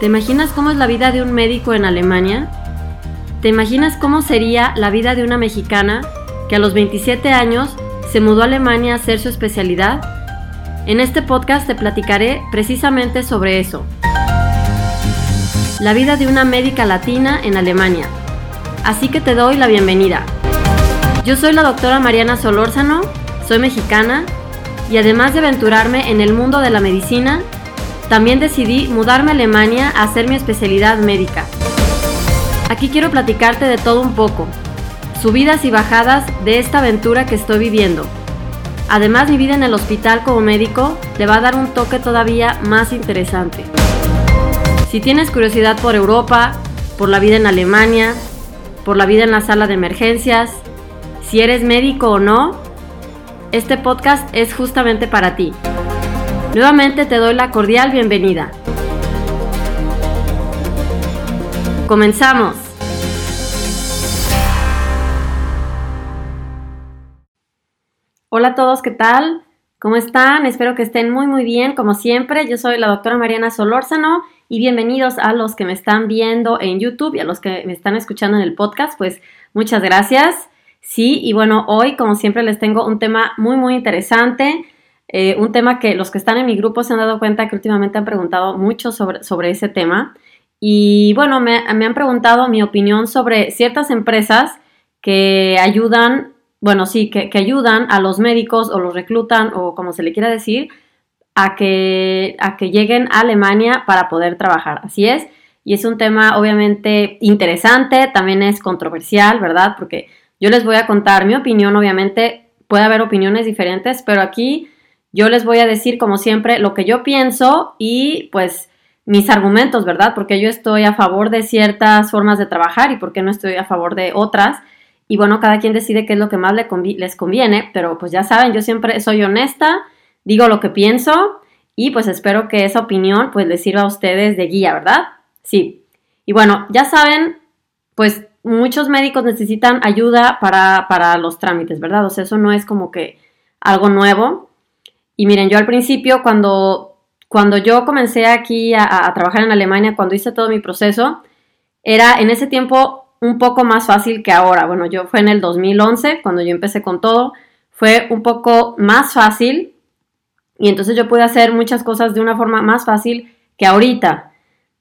¿Te imaginas cómo es la vida de un médico en Alemania? ¿Te imaginas cómo sería la vida de una mexicana que a los 27 años se mudó a Alemania a hacer su especialidad? En este podcast te platicaré precisamente sobre eso. La vida de una médica latina en Alemania. Así que te doy la bienvenida. Yo soy la doctora Mariana Solórzano, soy mexicana y además de aventurarme en el mundo de la medicina, también decidí mudarme a Alemania a hacer mi especialidad médica. Aquí quiero platicarte de todo un poco, subidas y bajadas de esta aventura que estoy viviendo. Además, mi vida en el hospital como médico le va a dar un toque todavía más interesante. Si tienes curiosidad por Europa, por la vida en Alemania, por la vida en la sala de emergencias, si eres médico o no, este podcast es justamente para ti. Nuevamente te doy la cordial bienvenida. Comenzamos. Hola a todos, ¿qué tal? ¿Cómo están? Espero que estén muy muy bien, como siempre. Yo soy la doctora Mariana Solórzano y bienvenidos a los que me están viendo en YouTube y a los que me están escuchando en el podcast. Pues muchas gracias. Sí, y bueno, hoy como siempre les tengo un tema muy muy interesante. Eh, un tema que los que están en mi grupo se han dado cuenta que últimamente han preguntado mucho sobre, sobre ese tema. Y bueno, me, han preguntado mi opinión sobre ciertas empresas que ayudan, bueno, sí, que, ayudan a los médicos o los reclutan o como se le quiera decir, a que, a que lleguen a Alemania para poder trabajar. Así es. Y es un tema obviamente interesante, también es controversial, ¿verdad? Porque yo les voy a contar mi opinión, obviamente puede haber opiniones diferentes, pero aquí yo les voy a decir, como siempre, lo que yo pienso y pues mis argumentos, ¿verdad? Porque yo estoy a favor de ciertas formas de trabajar y porque no estoy a favor de otras. Y bueno, cada quien decide qué es lo que más les conviene, pero pues ya saben, yo siempre soy honesta, digo lo que pienso y pues espero que esa opinión pues les sirva a ustedes de guía, ¿verdad? Sí. Y bueno, ya saben, pues muchos médicos necesitan ayuda para, para los trámites, ¿verdad? O sea, eso no es como que algo nuevo. Y miren, yo al principio, cuando, cuando yo comencé aquí a, trabajar en Alemania, cuando hice todo mi proceso, era en ese tiempo un poco más fácil que ahora. Bueno, yo fue en el 2011, cuando yo empecé con todo, fue un poco más fácil y entonces yo pude hacer muchas cosas de una forma más fácil que ahorita.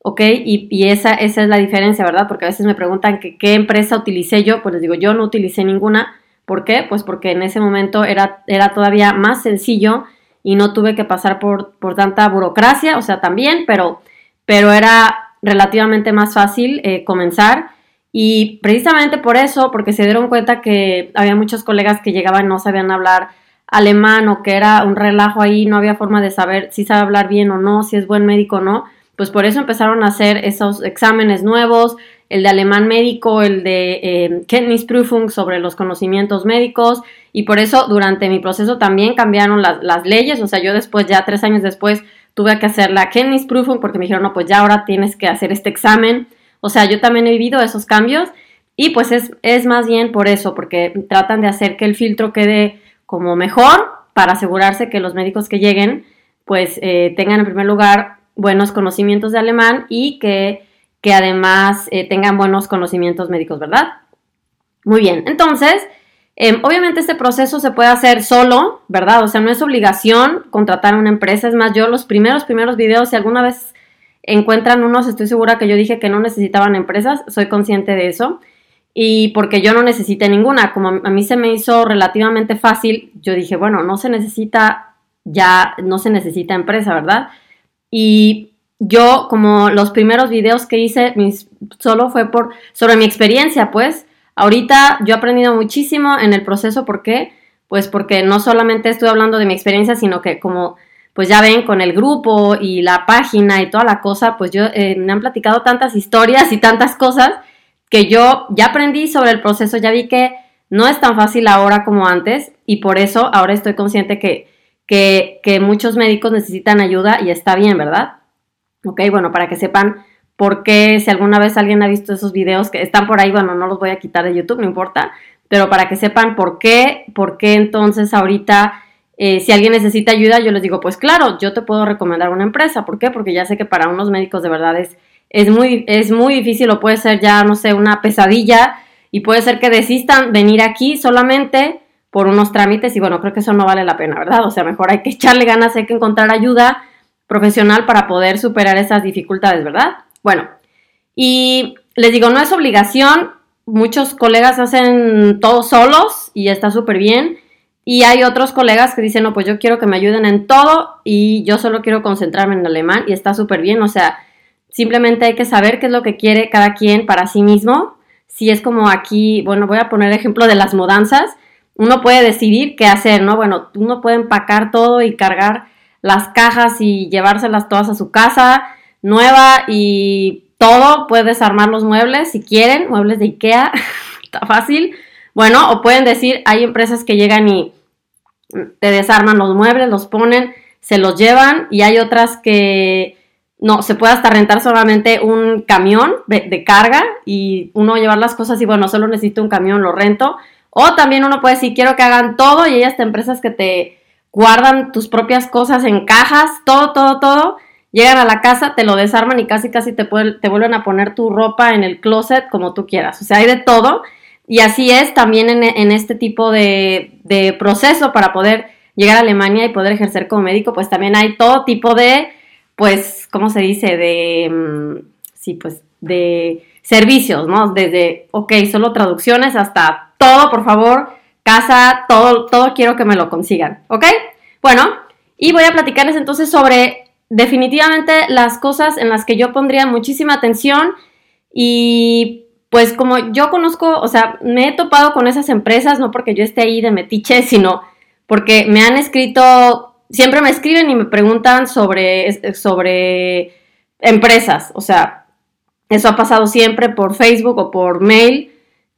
¿Ok? Y, esa, esa es la diferencia, ¿verdad? Porque a veces me preguntan qué empresa utilicé yo, pues les digo, yo no utilicé ninguna. ¿Por qué? Pues porque en ese momento era, era todavía más sencillo y no tuve que pasar por, por tanta burocracia, o sea, también, pero, pero era relativamente más fácil eh, comenzar. Y precisamente por eso, porque se dieron cuenta que había muchos colegas que llegaban y no sabían hablar alemán o que era un relajo ahí, no había forma de saber si sabe hablar bien o no, si es buen médico o no, pues por eso empezaron a hacer esos exámenes nuevos, el de alemán médico, el de eh, sobre los conocimientos médicos, y por eso durante mi proceso también cambiaron las, leyes, o sea, yo después, ya tres años después, tuve que hacer la Kenntnisprüfung porque me dijeron, no, pues ya ahora tienes que hacer este examen, o sea, yo también he vivido esos cambios, y pues es, es más bien por eso, porque tratan de hacer que el filtro quede como mejor para asegurarse que los médicos que lleguen, pues eh, tengan en primer lugar buenos conocimientos de alemán y que que además eh, tengan buenos conocimientos médicos, ¿verdad? Muy bien, entonces, em, obviamente este proceso se puede hacer solo, ¿verdad? O sea, no es obligación contratar a una empresa. Es más, yo los primeros, primeros videos, si alguna vez encuentran unos, estoy segura que yo dije que no necesitaban empresas, soy consciente de eso. Y porque yo no necesité ninguna, como a mí se me hizo relativamente fácil, yo dije, bueno, no se necesita ya, no se necesita empresa, ¿verdad? Y yo como los primeros videos que hice solo fue por sobre mi experiencia, pues ahorita yo he aprendido muchísimo en el proceso, ¿por qué? Pues porque no solamente estoy hablando de mi experiencia, sino que como pues ya ven con el grupo y la página y toda la cosa, pues yo eh, me han platicado tantas historias y tantas cosas que yo ya aprendí sobre el proceso, ya vi que no es tan fácil ahora como antes y por eso ahora estoy consciente que, que, que muchos médicos necesitan ayuda y está bien, ¿verdad? Ok, bueno, para que sepan por qué, si alguna vez alguien ha visto esos videos que están por ahí, bueno, no los voy a quitar de YouTube, no importa, pero para que sepan por qué, por qué entonces ahorita, eh, si alguien necesita ayuda, yo les digo, pues claro, yo te puedo recomendar una empresa. ¿Por qué? Porque ya sé que para unos médicos de verdad es, es muy, es muy difícil o puede ser ya, no sé, una pesadilla y puede ser que desistan venir aquí solamente por unos trámites y bueno, creo que eso no vale la pena, ¿verdad? O sea, mejor hay que echarle ganas, hay que encontrar ayuda profesional para poder superar esas dificultades, ¿verdad? Bueno, y les digo, no es obligación, muchos colegas hacen todo solos y está súper bien. Y hay otros colegas que dicen, no, pues yo quiero que me ayuden en todo y yo solo quiero concentrarme en alemán y está súper bien. O sea, simplemente hay que saber qué es lo que quiere cada quien para sí mismo. Si es como aquí, bueno, voy a poner ejemplo de las mudanzas uno puede decidir qué hacer, ¿no? Bueno, uno puede empacar todo y cargar las cajas y llevárselas todas a su casa nueva y todo, puede desarmar los muebles si quieren, muebles de Ikea, está fácil. Bueno, o pueden decir, hay empresas que llegan y te desarman los muebles, los ponen, se los llevan y hay otras que no, se puede hasta rentar solamente un camión de, de carga y uno llevar las cosas y bueno, solo necesito un camión, lo rento o también uno puede decir, quiero que hagan todo y hay hasta empresas que te guardan tus propias cosas en cajas, todo, todo, todo. Llegan a la casa, te lo desarman y casi, casi te, te vuelven a poner tu ropa en el closet como tú quieras. O sea, hay de todo. Y así es también en, este tipo de, de, proceso para poder llegar a Alemania y poder ejercer como médico, pues también hay todo tipo de, pues, ¿cómo se dice? De, mm, sí, pues, de servicios, ¿no? Desde, ok, solo traducciones hasta todo, por favor, casa, todo, todo quiero que me lo consigan, ¿ok? Bueno, y voy a platicarles entonces sobre definitivamente las cosas en las que yo pondría muchísima atención y pues como yo conozco, o sea, me he topado con esas empresas, no porque yo esté ahí de metiche, sino porque me han escrito, siempre me escriben y me preguntan sobre, sobre empresas, o sea, eso ha pasado siempre por Facebook o por mail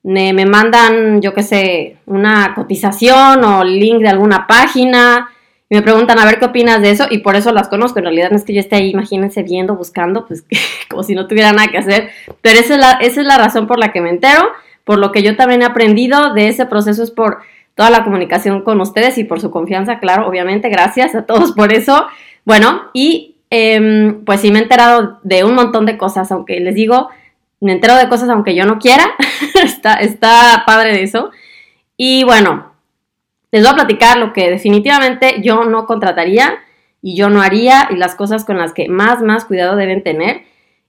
me, mandan, yo qué sé, una cotización o link de alguna página y me preguntan a ver qué opinas de eso y por eso las conozco. En realidad no es que yo esté ahí, imagínense, viendo, buscando, pues como si no tuviera nada que hacer. Pero esa es, la, esa es la razón por la que me entero, por lo que yo también he aprendido de ese proceso es por toda la comunicación con ustedes y por su confianza, claro, obviamente, gracias a todos por eso. Bueno, y em, pues sí me he enterado de un montón de cosas, aunque les digo, me entero de cosas aunque yo no quiera. está, está padre de eso. Y bueno, les voy a platicar lo que definitivamente yo no contrataría y yo no haría y las cosas con las que más, más cuidado deben tener.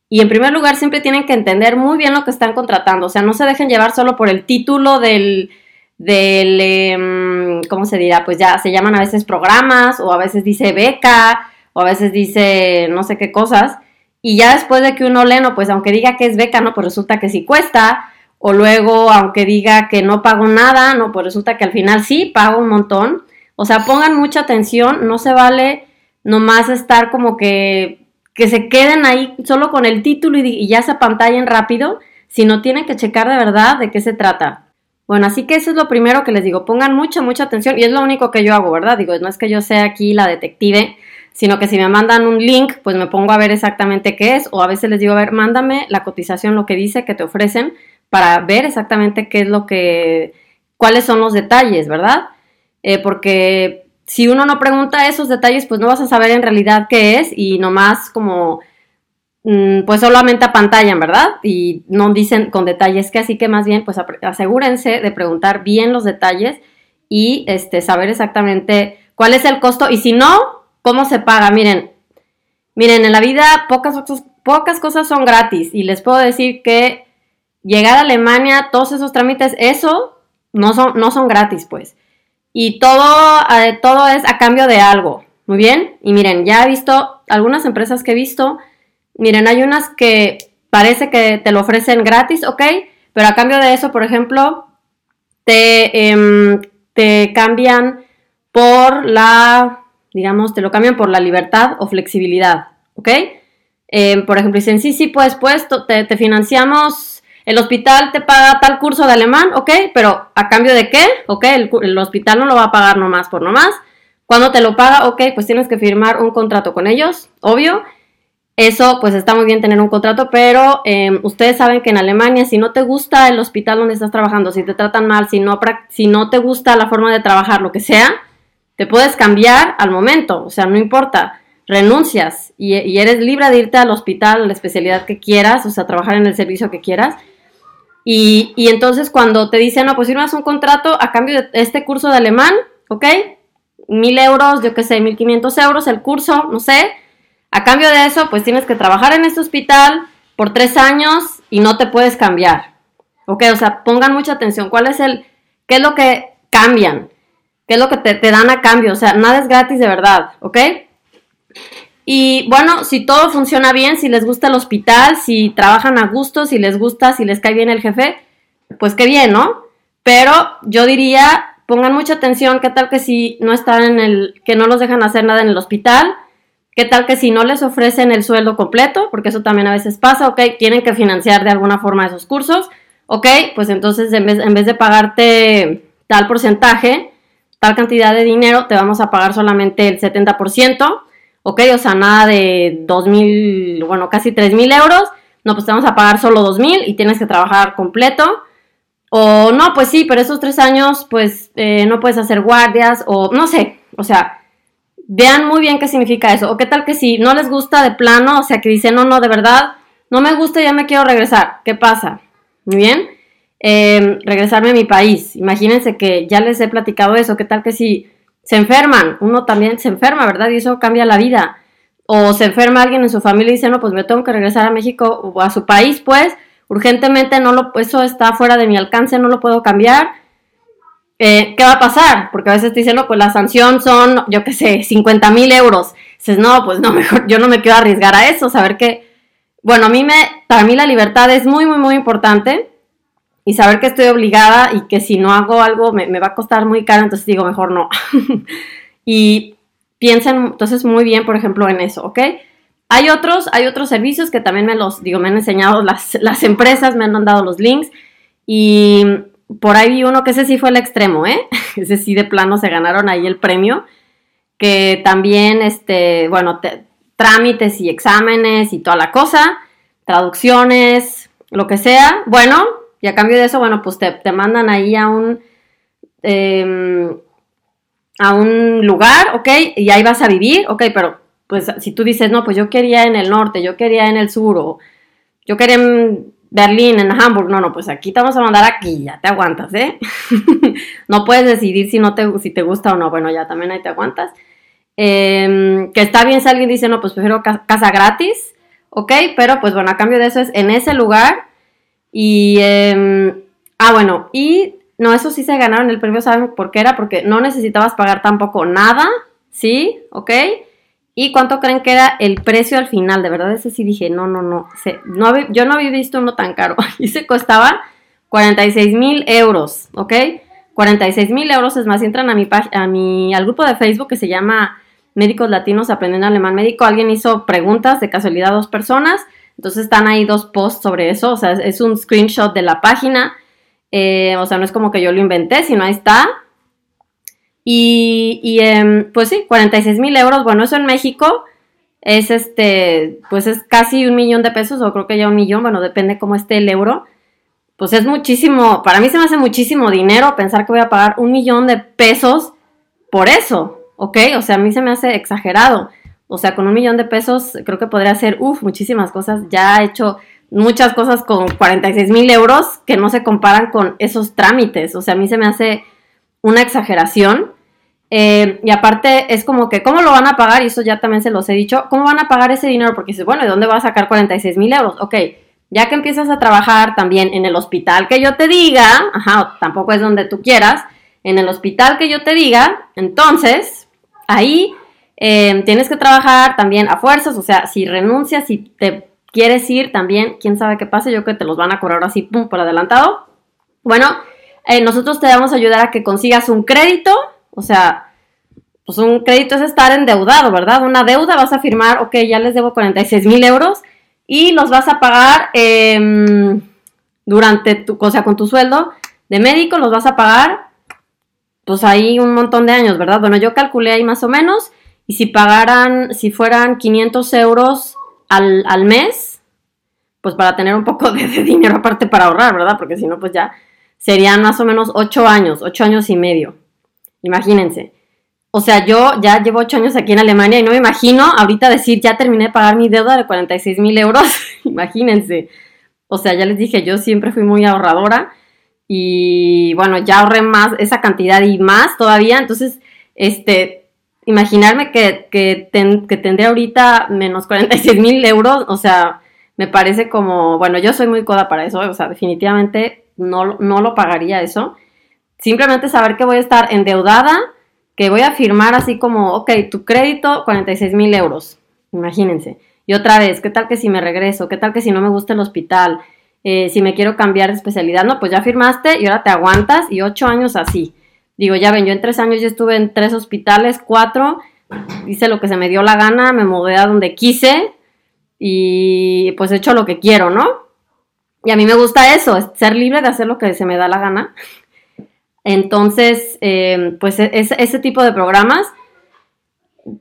Y en primer lugar, siempre tienen que entender muy bien lo que están contratando. O sea, no se dejen llevar solo por el título del, del em, ¿cómo se dirá? Pues ya se llaman a veces programas o a veces dice beca o a veces dice no sé qué cosas. Y ya después de que uno lee, no, pues aunque diga que es beca, no, pues resulta que sí cuesta. O luego, aunque diga que no pago nada, no, pues resulta que al final sí pago un montón. O sea, pongan mucha atención, no se vale nomás estar como que, que se queden ahí solo con el título y, y ya se apantallen rápido, sino tienen que checar de verdad de qué se trata. Bueno, así que eso es lo primero que les digo, pongan mucha, mucha atención y es lo único que yo hago, ¿verdad? Digo, no es que yo sea aquí la detective, sino que si me mandan un link, pues me pongo a ver exactamente qué es, o a veces les digo, a ver, mándame la cotización, lo que dice que te ofrecen, para ver exactamente qué es lo que, cuáles son los detalles, ¿verdad? Eh, porque si uno no pregunta esos detalles, pues no vas a saber en realidad qué es y nomás como, mm, pues solamente pantalla, ¿verdad? Y no dicen con detalles que así que más bien, pues asegúrense de preguntar bien los detalles y este, saber exactamente cuál es el costo y si no, ¿Cómo se paga? Miren, miren, en la vida pocas, pocas cosas son gratis y les puedo decir que llegar a Alemania, todos esos trámites, eso no son, no son gratis, pues. Y todo, eh, todo es a cambio de algo. Muy bien. Y miren, ya he visto algunas empresas que he visto. Miren, hay unas que parece que te lo ofrecen gratis, ok. Pero a cambio de eso, por ejemplo, te, em, te cambian por la digamos, te lo cambian por la libertad o flexibilidad, ¿ok? Eh, por ejemplo, dicen, sí, sí, pues, pues, te, financiamos, el hospital te paga tal curso de alemán, ¿ok? Pero a cambio de qué, ¿ok? El, hospital no lo va a pagar nomás por nomás. Cuando te lo paga, ok, pues tienes que firmar un contrato con ellos, obvio. Eso, pues está muy bien tener un contrato, pero em, ustedes saben que en Alemania, si no te gusta el hospital donde estás trabajando, si te tratan mal, si no, si no te gusta la forma de trabajar, lo que sea, te puedes cambiar al momento, o sea, no importa. renuncias y, eres libre de irte al hospital, a la especialidad que quieras, o sea, trabajar en el servicio que quieras. Y, entonces cuando te dicen, no, pues firmas un contrato a cambio de este curso de alemán, ¿ok? Mil euros, yo qué sé, mil quinientos euros el curso, no sé. A cambio de eso, pues tienes que trabajar en este hospital por tres años y no te puedes cambiar. ¿Ok? O sea, pongan mucha atención. ¿Cuál es el, qué es lo que cambian? ¿Qué es lo que te, te dan a cambio? O sea, nada es gratis de verdad, ¿ok? Y bueno, si todo funciona bien, si les gusta el hospital, si trabajan a gusto, si les gusta, si les cae bien el jefe, pues qué bien, ¿no? Pero yo diría, pongan mucha atención, qué tal que si no están en el, que no los dejan hacer nada en el hospital, qué tal que si no les ofrecen el sueldo completo, porque eso también a veces pasa, ok, tienen que financiar de alguna forma esos cursos, ok, pues entonces en vez, en vez de pagarte tal porcentaje, tal cantidad de dinero, te vamos a pagar solamente el 70%, ¿ok? O sea, nada de 2.000, bueno, casi 3.000 euros, no, pues te vamos a pagar solo 2.000 y tienes que trabajar completo. O no, pues sí, pero esos tres años, pues eh, no puedes hacer guardias o no sé, o sea, vean muy bien qué significa eso. O qué tal que si no les gusta de plano, o sea, que dicen, no, no, de verdad, no me gusta, ya me quiero regresar. ¿Qué pasa? Muy bien. Em, regresarme a mi país. Imagínense que ya les he platicado eso. ¿Qué tal que si se enferman, uno también se enferma, ¿verdad? Y eso cambia la vida. O se enferma alguien en su familia y dice, no, pues me tengo que regresar a México o a su país, pues, urgentemente, no lo, eso está fuera de mi alcance, no lo puedo cambiar. Eh, ¿Qué va a pasar? Porque a veces te dicen, no, pues la sanción son, yo qué sé, 50 mil euros. Dices, no, pues no, mejor yo no me quiero arriesgar a eso, saber que, bueno, a mí me, para mí la libertad es muy, muy, muy importante y saber que estoy obligada y que si no hago algo me, va a costar muy caro, entonces digo, mejor no. y piensen entonces muy bien, por ejemplo, en eso, ¿ok? Hay otros, hay otros servicios que también me los, digo, me han enseñado las, las empresas, me han mandado los links y por ahí vi uno que ese sí fue el extremo, ¿eh? Ese sí de plano se ganaron ahí el premio, que también, este, bueno, trámites y exámenes y toda la cosa, traducciones, lo que sea. Bueno, y a cambio de eso, bueno, pues te, mandan ahí a un, em, a un lugar, ¿ok? Y ahí vas a vivir, ¿ok? Pero pues si tú dices, no, pues yo quería en el norte, yo quería en el sur, o yo quería en Berlín, en Hamburg, no, no, pues aquí te vamos a mandar aquí, ya te aguantas, ¿eh? no puedes decidir si, no te, si te gusta o no, bueno, ya también ahí te aguantas. Em, que está bien si alguien dice, no, pues prefiero casa gratis, ¿ok? Pero pues bueno, a cambio de eso es en ese lugar y, em, ah, bueno, y no, eso sí se ganaron el premio, ¿saben por qué era? Porque no necesitabas pagar tampoco nada, ¿sí? ¿Ok? ¿Y cuánto creen que era el precio al final? De verdad, ese sí dije, no, no, no, no yo no había visto uno tan caro. Y se costaba 46 mil euros, ¿ok? 46 mil euros, es más, entran a mi, a mi, al grupo de Facebook que se llama Médicos Latinos Aprendiendo Alemán Médico. Alguien hizo preguntas, de casualidad dos personas, entonces están ahí dos posts sobre eso, o sea, es un screenshot de la página, eh, o sea, no es como que yo lo inventé, sino ahí está. Y, em, pues sí, 46 mil euros, bueno, eso en México es este, pues es casi un millón de pesos, o creo que ya un millón, bueno, depende cómo esté el euro. Pues es muchísimo, para mí se me hace muchísimo dinero pensar que voy a pagar un millón de pesos por eso, ¿ok? O sea, a mí se me hace exagerado. O sea, con un millón de pesos creo que podría hacer, uff, muchísimas cosas. Ya he hecho muchas cosas con 46 mil euros que no se comparan con esos trámites. O sea, a mí se me hace una exageración. Eh, y aparte es como que, ¿cómo lo van a pagar? Y eso ya también se los he dicho. ¿Cómo van a pagar ese dinero? Porque dices, bueno, ¿de dónde vas a sacar 46 mil euros? Ok, ya que empiezas a trabajar también en el hospital que yo te diga, ajá, tampoco es donde tú quieras, en el hospital que yo te diga, entonces ahí Em, tienes que trabajar también a fuerzas, o sea, si renuncias, si te quieres ir también, quién sabe qué pase, yo creo que te los van a cobrar así, pum, por adelantado. Bueno, eh, nosotros te vamos a ayudar a que consigas un crédito, o sea, pues un crédito es estar endeudado, ¿verdad? Una deuda vas a firmar, ok, ya les debo 46 mil euros y los vas a pagar em, durante tu, o sea, con tu sueldo de médico, los vas a pagar, pues ahí un montón de años, ¿verdad? Bueno, yo calculé ahí más o menos y si pagaran, si fueran 500 euros al, mes, pues para tener un poco de, dinero aparte para ahorrar, ¿verdad? Porque si no, pues ya serían más o menos 8 años, 8 años y medio. Imagínense. o sea, yo ya llevo ocho años aquí en Alemania y no me imagino ahorita decir, ya terminé de pagar mi deuda de 46 mil euros. Imagínense. O sea, ya les dije, yo siempre fui muy ahorradora y bueno, ya ahorré más esa cantidad y más todavía. Entonces, este, imaginarme que, que, tendría ahorita menos 46 mil euros, o sea, me parece como, bueno, yo soy muy coda para eso, o sea, definitivamente no, no lo pagaría eso. Simplemente saber que voy a estar endeudada que voy a firmar así como, ok, tu crédito, 46 mil euros, imagínense. Y otra vez, ¿qué tal que si me regreso? ¿Qué tal que si no me gusta el hospital? Eh, si me quiero cambiar de especialidad, no, pues ya firmaste y ahora te aguantas y ocho años así. Digo, ya ven, yo en tres años ya estuve en tres hospitales, cuatro, hice lo que se me dio la gana, me mudé a donde quise y pues he hecho lo que quiero, ¿no? Y a mí me gusta eso, ser libre de hacer lo que se me da la gana. Entonces, eh, pues e-, ese tipo de programas,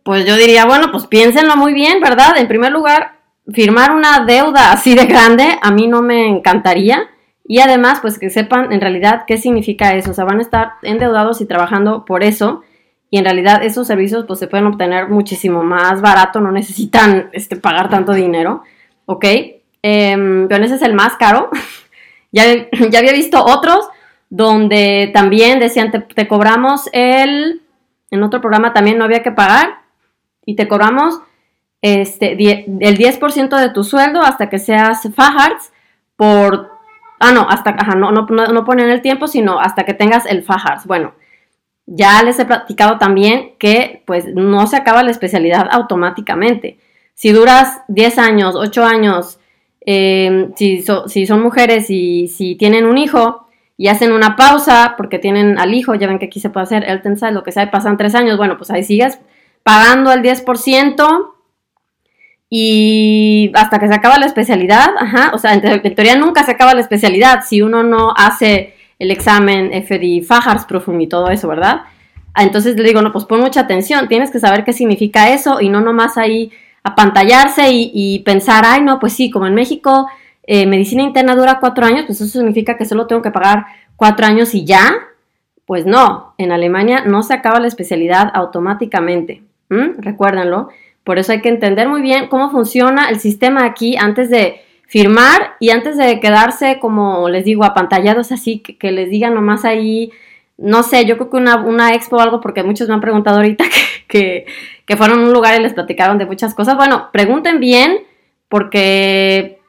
pues yo diría, bueno, pues piénsenlo muy bien, ¿verdad? En primer lugar, firmar una deuda así de grande a mí no me encantaría. Y además, pues que sepan en realidad qué significa eso. O sea, van a estar endeudados y trabajando por eso. Y en realidad esos servicios pues se pueden obtener muchísimo más barato, no necesitan este, pagar tanto dinero. ¿Ok? Eh, pero ese es el más caro. ya, ya había visto otros donde también decían, te, cobramos el, en otro programa también no había que pagar, y te cobramos este, el 10% de tu sueldo hasta que seas Fajards por, ah, no, hasta, ajá, no, no, no ponen el tiempo, sino hasta que tengas el Fajards. Bueno, ya les he platicado también que pues no se acaba la especialidad automáticamente. Si duras 10 años, 8 años, eh, si, son mujeres y si tienen un hijo, y hacen una pausa porque tienen al hijo, ya ven que aquí se puede hacer el tensai, lo que sea, pasan tres años, bueno, pues ahí sigues pagando el 10% y hasta que se acaba la especialidad, o sea, en, teoría nunca se acaba la especialidad si uno no hace el examen FDI Fajars Profund y todo eso, ¿verdad? Entonces le digo, no, pues pon mucha atención, tienes que saber qué significa eso y no nomás ahí apantallarse y, y pensar, ay, no, pues sí, como en México eh, medicina interna dura cuatro años, pues eso significa que solo tengo que pagar cuatro años y ya. Pues no, en Alemania no se acaba la especialidad automáticamente. Recuérdenlo. Por eso hay que entender muy bien cómo funciona el sistema aquí antes de firmar y antes de quedarse, como les digo, apantallados así, que, les digan nomás ahí, no sé, yo creo que una, una, expo o algo, porque muchos me han preguntado ahorita que, que fueron a un lugar y les platicaron de muchas cosas. Bueno, pregunten bien, porque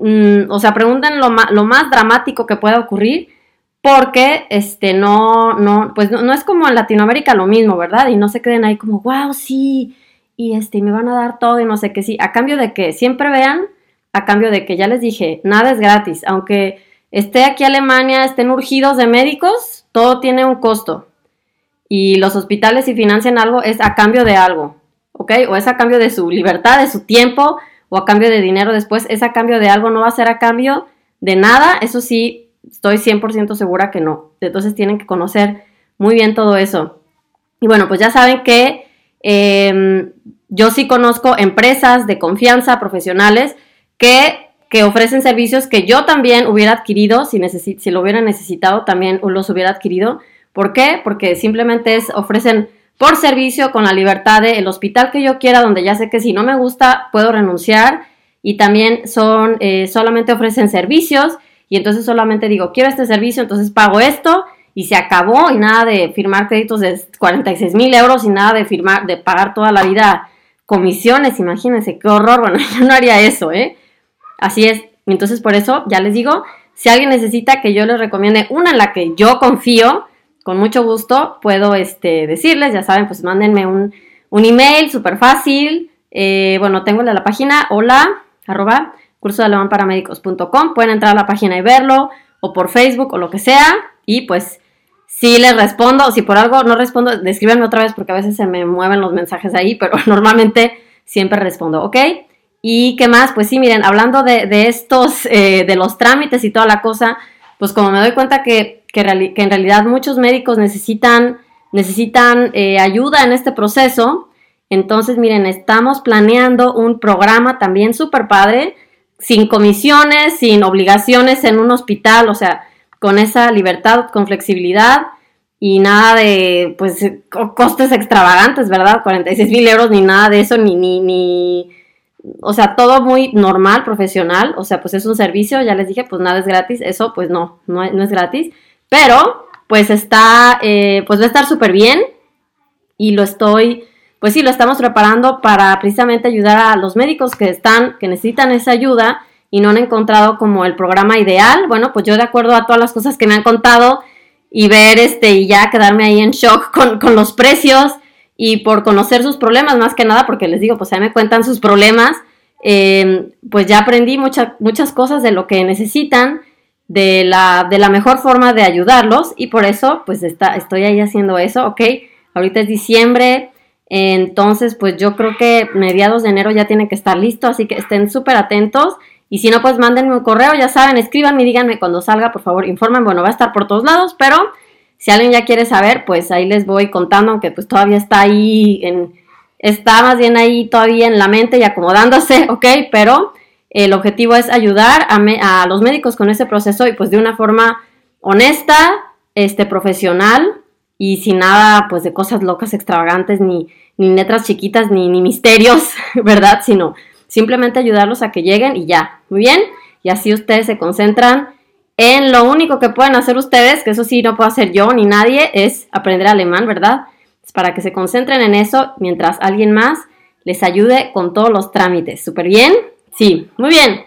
Mm, o sea, pregunten lo, lo, más dramático que pueda ocurrir, porque este, no, no, pues no, es como en Latinoamérica lo mismo, ¿verdad? Y no se queden ahí como, wow, sí, y este, me van a dar todo y no sé qué, sí, a cambio de que siempre vean, a cambio de que ya les dije, nada es gratis, aunque esté aquí Alemania, estén urgidos de médicos, todo tiene un costo. Y los hospitales si financian algo es a cambio de algo, ¿ok? O es a cambio de su libertad, de su tiempo, o a cambio de dinero después, es a cambio de algo, no va a ser a cambio de nada, eso sí, estoy 100% segura que no. Entonces tienen que conocer muy bien todo eso. Y bueno, pues ya saben que em, yo sí conozco empresas de confianza, profesionales, que, que, ofrecen servicios que yo también hubiera adquirido, si, si lo hubiera necesitado, también los hubiera adquirido. ¿Por qué? Porque simplemente es, ofrecen por servicio con la libertad de el hospital que yo quiera, donde ya sé que si no me gusta puedo renunciar y también son, eh, solamente ofrecen servicios y entonces solamente digo, quiero este servicio, entonces pago esto y se acabó y nada de firmar créditos de 46 mil euros y nada de firmar, de pagar toda la vida comisiones, imagínense, qué horror, bueno, yo no haría eso, ¿eh? Así es, entonces por eso ya les digo, si alguien necesita que yo les recomiende una en la que yo confío, con mucho gusto puedo este, decirles, ya saben, pues mándenme un, email súper fácil. Eh, bueno, tengo la, la página hola arroba curso de pueden entrar a la página y verlo, o por Facebook o lo que sea, y pues si les respondo, si por algo no respondo, descríbanme otra vez porque a veces se me mueven los mensajes ahí, pero normalmente siempre respondo, ¿ok? Y qué más, pues sí, miren, hablando de, estos, eh, de los trámites y toda la cosa, pues como me doy cuenta que que, en realidad muchos médicos necesitan, necesitan eh, ayuda en este proceso. Entonces, miren, estamos planeando un programa también súper padre, sin comisiones, sin obligaciones en un hospital, o sea, con esa libertad, con flexibilidad. Y nada de, pues, costes extravagantes, ¿verdad? 46 mil euros ni nada de eso, ni, ni, ni, o sea, todo muy normal, profesional, o sea, pues es un servicio, ya les dije, pues nada es gratis, eso pues no, no, es gratis, pero pues está, eh, pues va a estar súper bien y lo estoy, pues sí, lo estamos preparando para precisamente ayudar a los médicos que están, que necesitan esa ayuda y no han encontrado como el programa ideal. Bueno, pues yo de acuerdo a todas las cosas que me han contado y ver este y ya quedarme ahí en shock con, con los precios y por conocer sus problemas, más que nada, porque les digo, pues ahí me cuentan sus problemas, em, pues ya aprendí muchas cosas de lo que necesitan, de la, de la mejor forma de ayudarlos y por eso pues está, estoy ahí haciendo eso, ok, ahorita es diciembre, entonces pues yo creo que mediados de enero ya tienen que estar listo, así que estén súper atentos y si no pues mándenme un correo, ya saben, escríbanme díganme cuando salga, por favor, informen, bueno, va a estar por todos lados, pero si alguien ya quiere saber, pues ahí les voy contando, aunque pues todavía está ahí en, está más bien ahí todavía en la mente y acomodándose, ¿ok? Pero el objetivo es ayudar a, los médicos con ese proceso y pues de una forma honesta, este, profesional y sin nada pues de cosas locas, extravagantes, ni, ni letras chiquitas, ni misterios, ¿verdad? Sino simplemente ayudarlos a que lleguen y ya, muy bien, y así ustedes se concentran en lo único que pueden hacer ustedes, que eso sí no puedo hacer yo ni nadie, es aprender alemán, ¿verdad? Es para que se concentren en eso mientras alguien más les ayude con todos los trámites. ¿Súper bien? Sí, muy bien.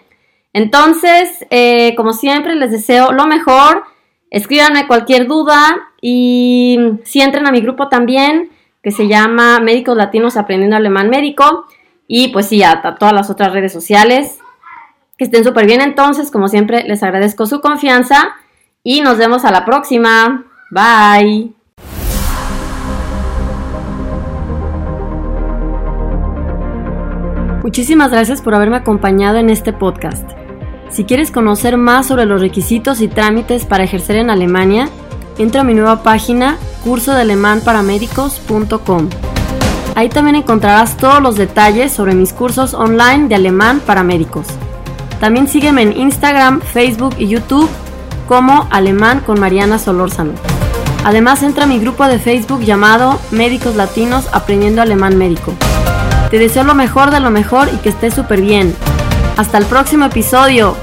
Entonces, eh, como siempre, les deseo lo mejor. Escríbanme cualquier duda y si entren a mi grupo también, que se llama Médicos Latinos Aprendiendo Alemán Médico. Y pues sí, a todas las otras redes sociales. Que estén súper bien entonces, como siempre, les agradezco su confianza y nos vemos a la próxima. Bye. Muchísimas gracias por haberme acompañado en este podcast. Si quieres conocer más sobre los requisitos y trámites para ejercer en Alemania, entra a mi nueva página cursodealemanparamédicos.com. Ahí también encontrarás todos los detalles sobre mis cursos online de alemán para médicos. También sígueme en Instagram, Facebook y YouTube como Alemán con Mariana Solórzano. Además entra a mi grupo de Facebook llamado Médicos Latinos Aprendiendo Alemán Médico. Te deseo lo mejor de lo mejor y que estés súper bien. Hasta el próximo episodio.